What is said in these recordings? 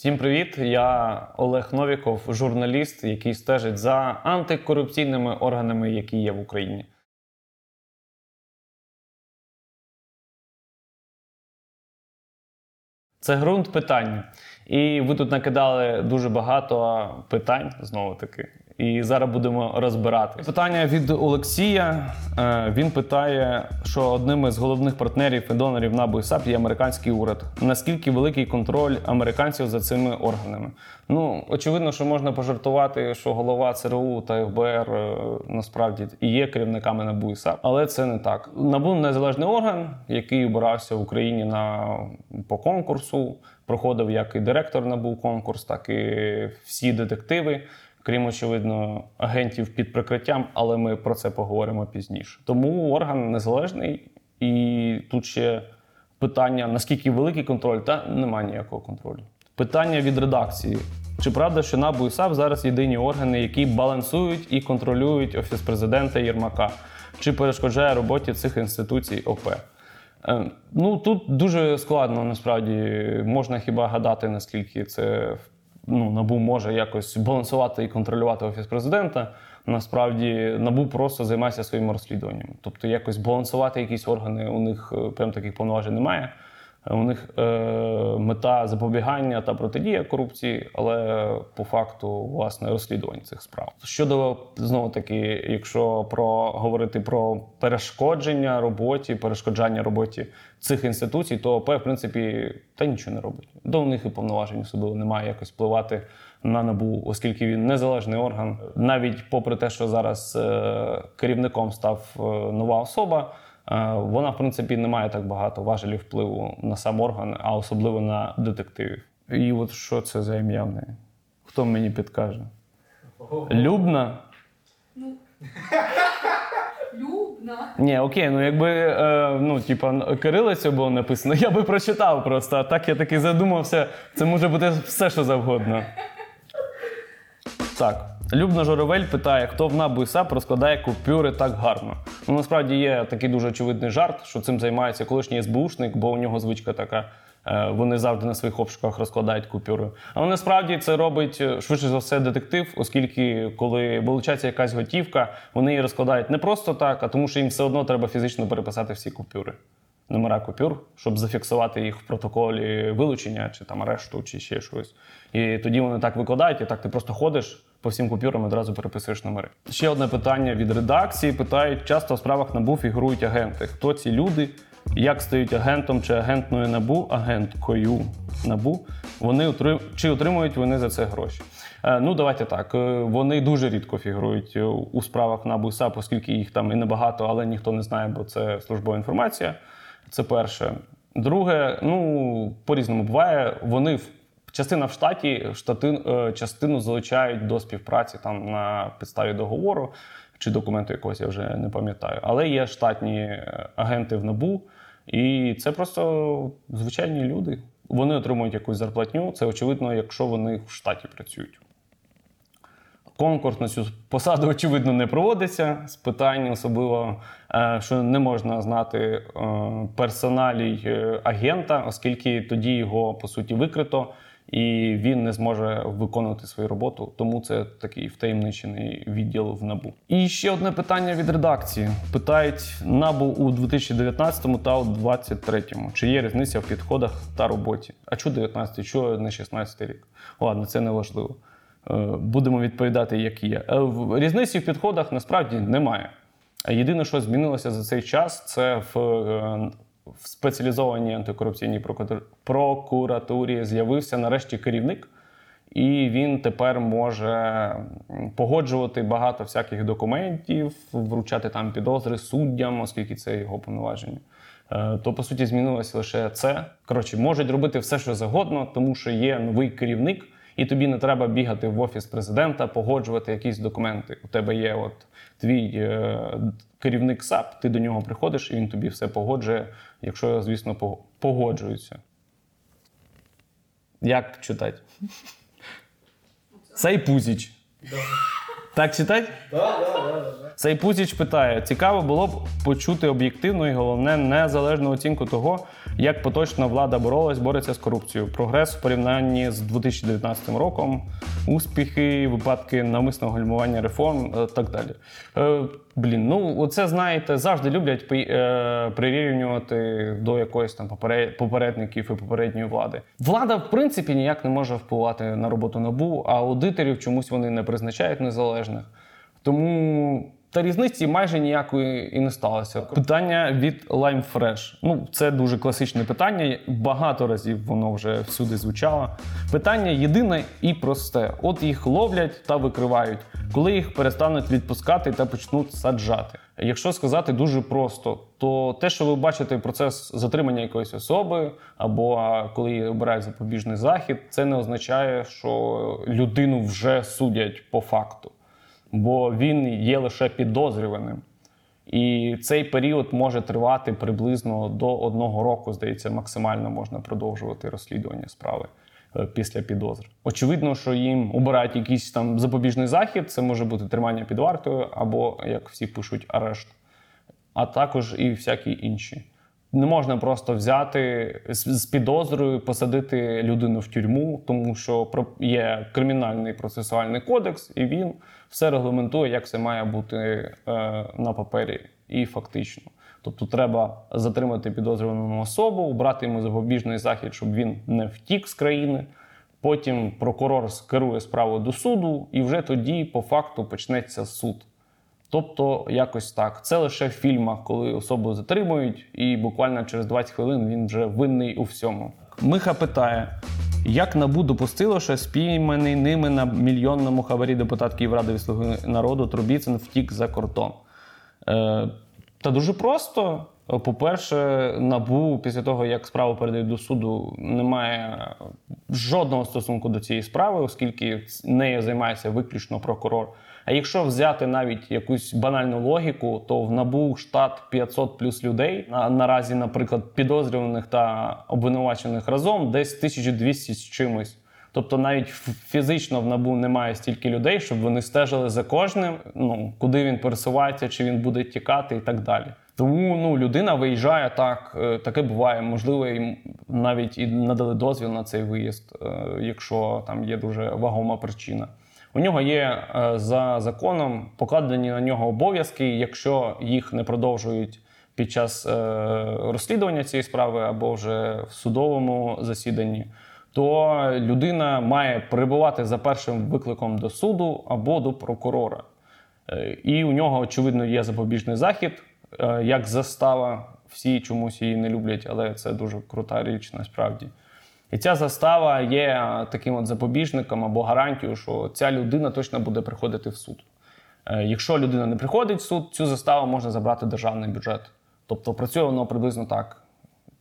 Всім привіт! Я Олег Новіков, журналіст, який стежить за антикорупційними органами, які є в Україні. Це ґрунт питань. І ви тут накидали дуже багато питань знову таки. І зараз будемо розбирати. Питання від Олексія. Е, Він питає, що одним із головних партнерів і донорів НАБУ і САП є американський уряд. Наскільки великий контроль американців за цими органами? Ну, очевидно, що можна пожартувати, що голова ЦРУ та ФБР е, насправді і є керівниками НАБУ і САП, але це не так. НАБУ незалежний орган, який обирався в Україні на по конкурсу. Проходив як і директор НАБУ конкурс, так і всі детективи крім очевидно, агентів під прикриттям, але ми про це поговоримо пізніше. Тому орган незалежний, і тут ще питання: наскільки великий контроль, та немає ніякого контролю. Питання від редакції. Чи правда, що НАБУ і САП зараз єдині органи, які балансують і контролюють офіс президента Єрмака? Чи перешкоджає роботі цих інституцій ОП? Е, ну тут дуже складно насправді можна хіба гадати, наскільки це ну, набу може якось балансувати і контролювати офіс президента. Насправді набу просто займається своїм розслідуванням. Тобто, якось балансувати якісь органи, у них е, прям таких повноважень немає. У них е, мета запобігання та протидія корупції, але по факту власне розслідування цих справ. Щодо знову таки, якщо про говорити про перешкодження роботі, перешкоджання роботі цих інституцій, то ОП, в принципі, та нічого не робить. До них і повноважень особливо немає якось впливати на набу, оскільки він незалежний орган, навіть попри те, що зараз е, керівником став е, нова особа. Е, вона, в принципі, не має так багато важелів впливу на сам орган, а особливо на детективів. І от що це за ім'я в неї? Хто мені підкаже? Любна? Ну. Любна. Ні, окей, ну якби е, ну, типа, кирилицю було написано, я би прочитав просто. А так я таки задумався, це може бути все, що завгодно. Так. Любна Журавель питає, хто в НАБУ і САП розкладає купюри так гарно. Ну насправді є такий дуже очевидний жарт, що цим займається колишній СБУшник, бо у нього звичка така. Е, вони завжди на своїх обшуках розкладають купюри. Але насправді це робить е, швидше за все детектив, оскільки, коли вилучається якась готівка, вони її розкладають не просто так, а тому, що їм все одно треба фізично переписати всі купюри. Номера купюр, щоб зафіксувати їх в протоколі вилучення, чи там арешту, чи ще щось. І тоді вони так викладають, і так ти просто ходиш по всім купюрам одразу переписуєш номери. Ще одне питання від редакції: питають: часто в справах набу фігурують агенти. Хто ці люди? Як стають агентом чи агентною набу, агенткою набу? Вони чи отримують вони за це гроші? Е, ну, давайте так. Е, вони дуже рідко фігурують у справах НАБУ САП, оскільки їх там і небагато, але ніхто не знає, бо це службова інформація. Це перше. Друге, ну по різному буває. Вони в Частина в штаті штати, е, частину залучають до співпраці там на підставі договору чи документу якогось я вже не пам'ятаю. Але є штатні е, агенти в НАБУ, і це просто звичайні люди. Вони отримують якусь зарплатню. Це очевидно, якщо вони в штаті працюють. Конкурс на цю посаду, очевидно, не проводиться з питань, особливо, е, що не можна знати персоналій агента, оскільки тоді його по суті викрито і він не зможе виконувати свою роботу. Тому це такий втаємничений відділ в набу. І ще одне питання від редакції: питають набу у 2019 та у 2023. Чи є різниця в підходах та роботі? А чого 19, чого не 16 рік? Ладно, це не важливо. Е, будемо відповідати, як є. Е, різниці в підходах насправді немає. Єдине, що змінилося за цей час, це в е, в спеціалізованій антикорупційній прокуратурі з'явився нарешті керівник, і він тепер може погоджувати багато всяких документів, вручати там підозри суддям, оскільки це його повноваження. Е, то, по суті, змінилося лише це. Коротше, можуть робити все, що завгодно, тому що є новий керівник, і тобі не треба бігати в офіс президента, погоджувати якісь документи. У тебе є от твій е, керівник САП, ти до нього приходиш, і він тобі все погоджує, якщо, звісно, погоджується. Як читати? Пузіч. Так читати? Пузіч питає: цікаво було б почути об'єктивну і головне незалежну оцінку того, Як поточна влада боролась, бореться з корупцією. Прогрес в порівнянні з 2019 роком, успіхи, випадки навмисного гальмування реформ е, так далі. Е, блін, ну оце знаєте, завжди люблять е, прирівнювати до якоїсь там попередників і попередньої влади. Влада, в принципі, ніяк не може впливати на роботу набу, а аудиторів чомусь вони не призначають незалежних. Тому та різниці майже ніякої і не сталося. Питання від Lime Fresh. Ну, це дуже класичне питання. Багато разів воно вже всюди звучало. Питання єдине і просте: от їх ловлять та викривають, коли їх перестануть відпускати та почнуть саджати. Якщо сказати дуже просто, то те, що ви бачите процес затримання якоїсь особи, або коли її обирають запобіжний захід, це не означає, що людину вже судять по факту бо він є лише підозрюваним. І цей період може тривати приблизно до одного року, здається, максимально можна продовжувати розслідування справи е, після підозри. Очевидно, що їм обирають якийсь там запобіжний захід, це може бути тримання під вартою, або, як всі пишуть, арешт, а також і всякі інші. Не можна просто взяти з підозрою, посадити людину в тюрму, тому що є кримінальний процесуальний кодекс, і він все регламентує, як це має бути е, на папері і фактично. Тобто треба затримати підозрювану особу, брати йому запобіжний захід, щоб він не втік з країни. Потім прокурор скерує справу до суду, і вже тоді, по факту, почнеться суд. Тобто, якось так. Це лише в фільмах, коли особу затримують, і буквально через 20 хвилин він вже винний у всьому. Миха питає: як набу допустило, що спійманий ними на мільйонному хабарі депутат Київради від «Слуги народу Трубіцин втік за кордон? Е, та дуже просто. По-перше, набу після того, як справу передають до суду, не має жодного стосунку до цієї справи, оскільки нею займається виключно прокурор. А якщо взяти навіть якусь банальну логіку, то в набу штат 500 плюс людей на наразі, наприклад, підозрюваних та обвинувачених разом десь 1200 з чимось. Тобто навіть фізично в набу немає стільки людей, щоб вони стежили за кожним, ну куди він пересувається, чи він буде тікати і так далі. Тому ну людина виїжджає так, е, таке буває. Можливо, їм навіть і надали дозвіл на цей виїзд, е, якщо там є дуже вагома причина. У нього є е, за законом покладені на нього обов'язки, якщо їх не продовжують під час е, розслідування цієї справи або вже в судовому засіданні, то людина має перебувати за першим викликом до суду або до прокурора. Е, І у нього, очевидно, є запобіжний захід, як застава. Всі чомусь її не люблять, але це дуже крута річ насправді. І ця застава є е, таким от запобіжником або гарантією, що ця людина точно буде приходити в суд. Е, Якщо людина не приходить в суд, цю заставу можна забрати державний бюджет. Тобто працює воно приблизно так.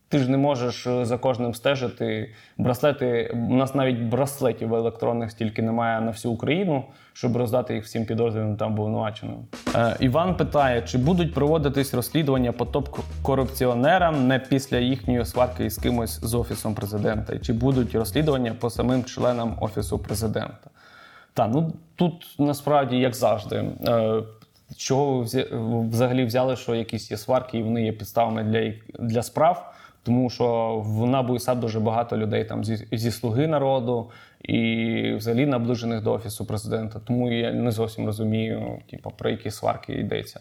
Ти ж не можеш е, за кожним стежити. Браслети, у нас навіть браслетів електронних стільки немає на всю Україну, щоб роздати їх всім підозрюваним та обвинуваченим. Е, Іван питає, чи будуть проводитись розслідування по топ-корупціонерам не після їхньої сварки із кимось з офісом президента, чи будуть розслідування по самим членам офісу президента? Та ну тут насправді як завжди. Е, чого ви взагалі взяли, що якісь є сварки, і вони є підставами для, для справ? Тому що в НАБУ і САП дуже багато людей там зі, зі слуги народу і взагалі наближених до офісу президента. Тому я не зовсім розумію, типу, про які сварки йдеться.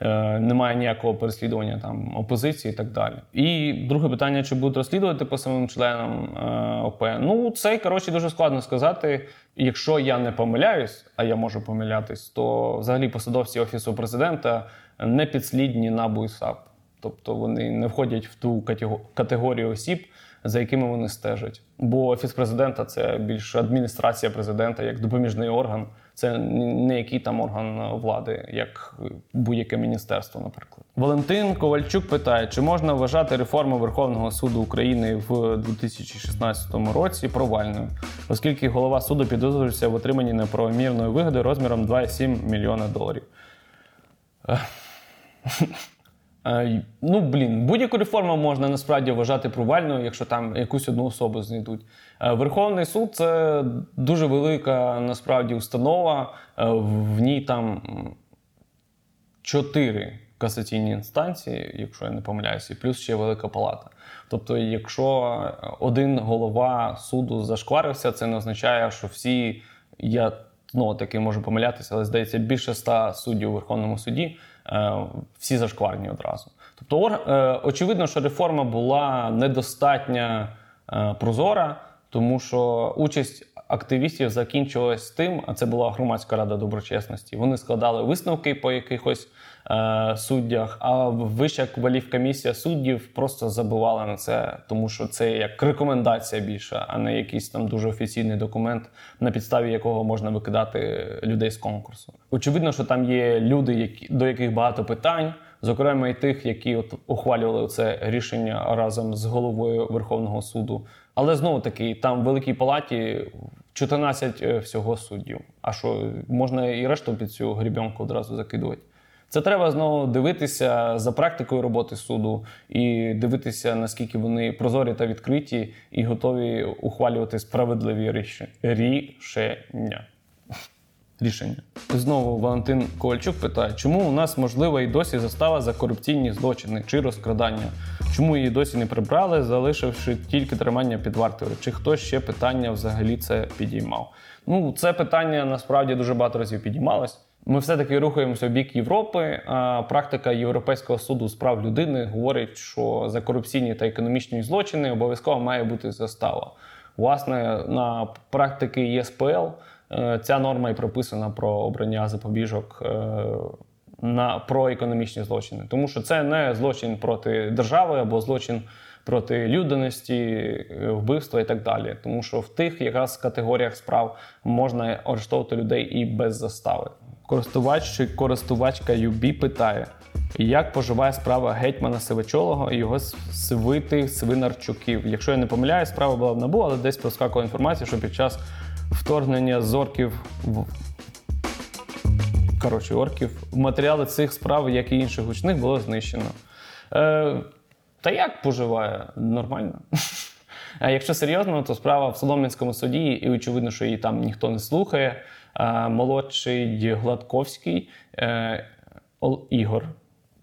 Е, немає ніякого переслідування там опозиції і так далі. І друге питання: чи будуть розслідувати по самим членам е, ОП? Ну це коротше дуже складно сказати. Якщо я не помиляюсь, а я можу помилятись, то взагалі посадовці офісу президента не підслідні НАБУ і САП. Тобто вони не входять в ту категорію осіб, за якими вони стежать. Бо офіс президента це більш адміністрація президента як допоміжний орган. Це не який там орган влади, як будь-яке міністерство, наприклад. Валентин Ковальчук питає, чи можна вважати реформу Верховного суду України в 2016 році провальною, оскільки голова суду підозрюється в отриманні неправомірної вигоди розміром 2,7 мільйона доларів. Ну, блін, будь-яку реформу можна насправді вважати провальною, якщо там якусь одну особу знайдуть. Е, Верховний суд це дуже велика насправді установа. Е, В ній там чотири касаційні інстанції, якщо я не помиляюся, і плюс ще Велика Палата. Тобто, якщо один голова суду зашкварився, це не означає, що всі я знову таки можу помилятися, але здається, більше ста суддів у Верховному суді всі зашкварні одразу. Тобто, е, очевидно, що реформа була недостатня е, прозора, тому що участь активістів закінчилась тим, а це була громадська рада доброчесності. Вони складали висновки по якихось е, суддях, а вища кваліфкомісія суддів просто забувала на це, тому що це як рекомендація більше, а не якийсь там дуже офіційний документ, на підставі якого можна викидати людей з конкурсу. Очевидно, що там є люди, які до яких багато питань. Зокрема, і тих, які от ухвалювали це рішення разом з головою Верховного суду. Але знову таки, там в Великій Палаті 14 е, всього суддів. А що можна і решту під цю грібенку одразу закидувати? Це треба знову дивитися за практикою роботи суду і дивитися, наскільки вони прозорі та відкриті, і готові ухвалювати справедливі рішення. Рішення. Знову Валентин Ковальчук питає, чому у нас можлива і досі застава за корупційні злочини чи розкрадання? Чому її досі не прибрали, залишивши тільки тримання під вартою? Чи хтось ще питання взагалі це підіймав? Ну, це питання насправді дуже багато разів підіймалось. Ми все-таки рухаємося в бік Європи. А практика Європейського суду з прав людини говорить, що за корупційні та економічні злочини обов'язково має бути застава. Власне, на практики ЄСПЛ ця норма і прописана про обрання запобіжок е, на про економічні злочини, тому що це не злочин проти держави або злочин проти людяності, е, вбивства і так далі. Тому що в тих якраз категоріях справ можна арештовувати людей і без застави. Користувач чи користувачка Юбі питає. Як поживає справа гетьмана Сивичолого і його свитих свинарчуків? Якщо я не помиляюсь, справа була в набу, але десь проскакувала інформація, що під час вторгнення зорків в коротше, орків матеріали цих справ, як і інших гучних, було знищено. Е, Та як поживає? Нормально. А якщо серйозно, то справа в Солом'янському суді, і очевидно, що її там ніхто не слухає. Молодший Гладковський е, Ігор.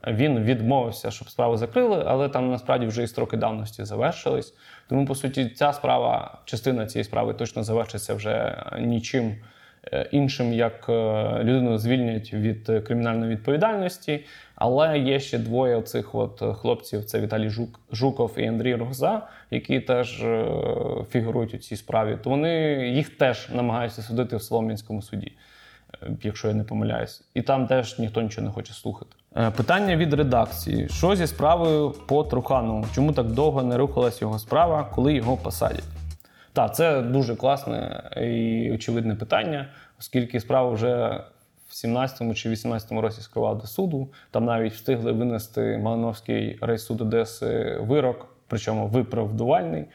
Він відмовився, щоб справу закрили, але там насправді вже і строки давності завершились. Тому, по суті, ця справа, частина цієї справи точно завершиться вже нічим Е, іншим як е, людину звільнять від кримінальної відповідальності. Але є ще двоє цих от хлопців: це Віталій Жук, Жуков і Андрій Рогза, які теж е, фігурують у цій справі. То вони їх теж намагаються судити в Солом'янському суді. Якщо я не помиляюсь, і там теж ніхто нічого не хоче слухати. Питання від редакції: що зі справою по Труханову? Чому так довго не рухалась його справа, коли його посадять? Так, це дуже класне і очевидне питання, оскільки справа вже в 17 чи 18 році скривав до суду. Там навіть встигли винести Малиновський райсуд Одеси вирок, причому виправдувальний.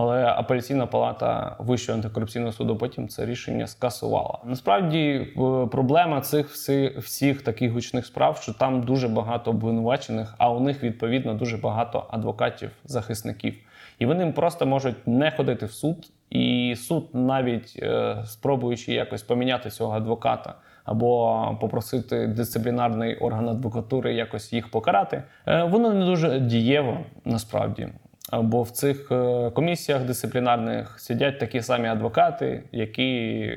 Але апеляційна палата Вищого антикорупційного суду потім це рішення скасувала. Насправді проблема цих всіх, всіх таких гучних справ, що там дуже багато обвинувачених, а у них відповідно дуже багато адвокатів-захисників. І вони просто можуть не ходити в суд, і суд, навіть е, спробуючи якось поміняти цього адвоката або попросити дисциплінарний орган адвокатури якось їх покарати, е, воно не дуже дієво насправді. Бо в цих е, комісіях дисциплінарних сидять такі самі адвокати, які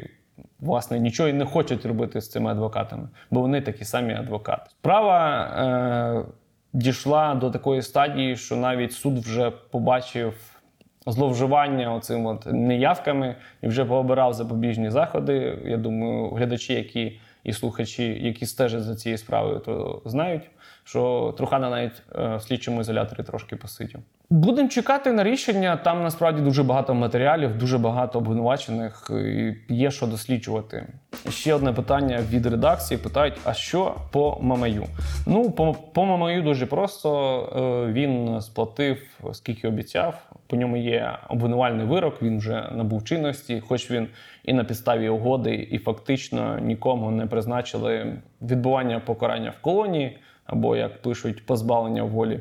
власне нічого і не хочуть робити з цими адвокатами, бо вони такі самі адвокати. Справа е, дійшла до такої стадії, що навіть суд вже побачив зловживання оцим от неявками і вже пообирав запобіжні заходи. Я думаю, глядачі, які і слухачі, які стежать за цією справою, то знають, що Трухана навіть е, в слідчому ізоляторі трошки посидів. Будемо чекати на рішення. Там насправді дуже багато матеріалів, дуже багато обвинувачених. і Є що досліджувати. Ще одне питання від редакції: питають: а що по Мамаю? Ну, по, по Мамаю дуже просто е, він сплатив, скільки обіцяв. По ньому є обвинувальний вирок. Він вже набув чинності, хоч він і на підставі угоди, і фактично нікому не призначили відбування покарання в колонії або як пишуть позбавлення волі.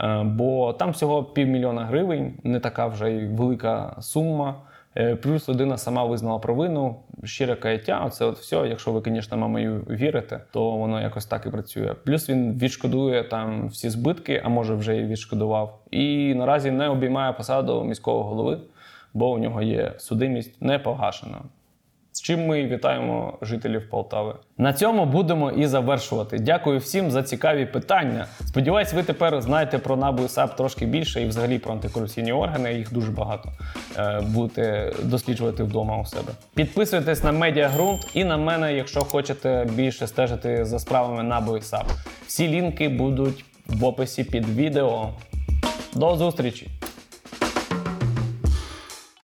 Е, бо там всього півмільйона гривень, не така вже й велика сума. Е, плюс людина сама визнала провину. щире каяття, оце от все, якщо ви, звісно, мамою вірите, то воно якось так і працює. Плюс він відшкодує там всі збитки, а може вже і відшкодував. І наразі не обіймає посаду міського голови, бо у нього є судимість не погашена. З чим ми вітаємо жителів Полтави. На цьому будемо і завершувати. Дякую всім за цікаві питання. Сподіваюсь, ви тепер знаєте про НАБУ і САП трошки більше і взагалі про антикорупційні органи. Їх дуже багато е, будете досліджувати вдома у себе. Підписуйтесь на Медіагрунт і на мене, якщо хочете більше стежити за справами НАБУ і САП. Всі лінки будуть в описі під відео. До зустрічі!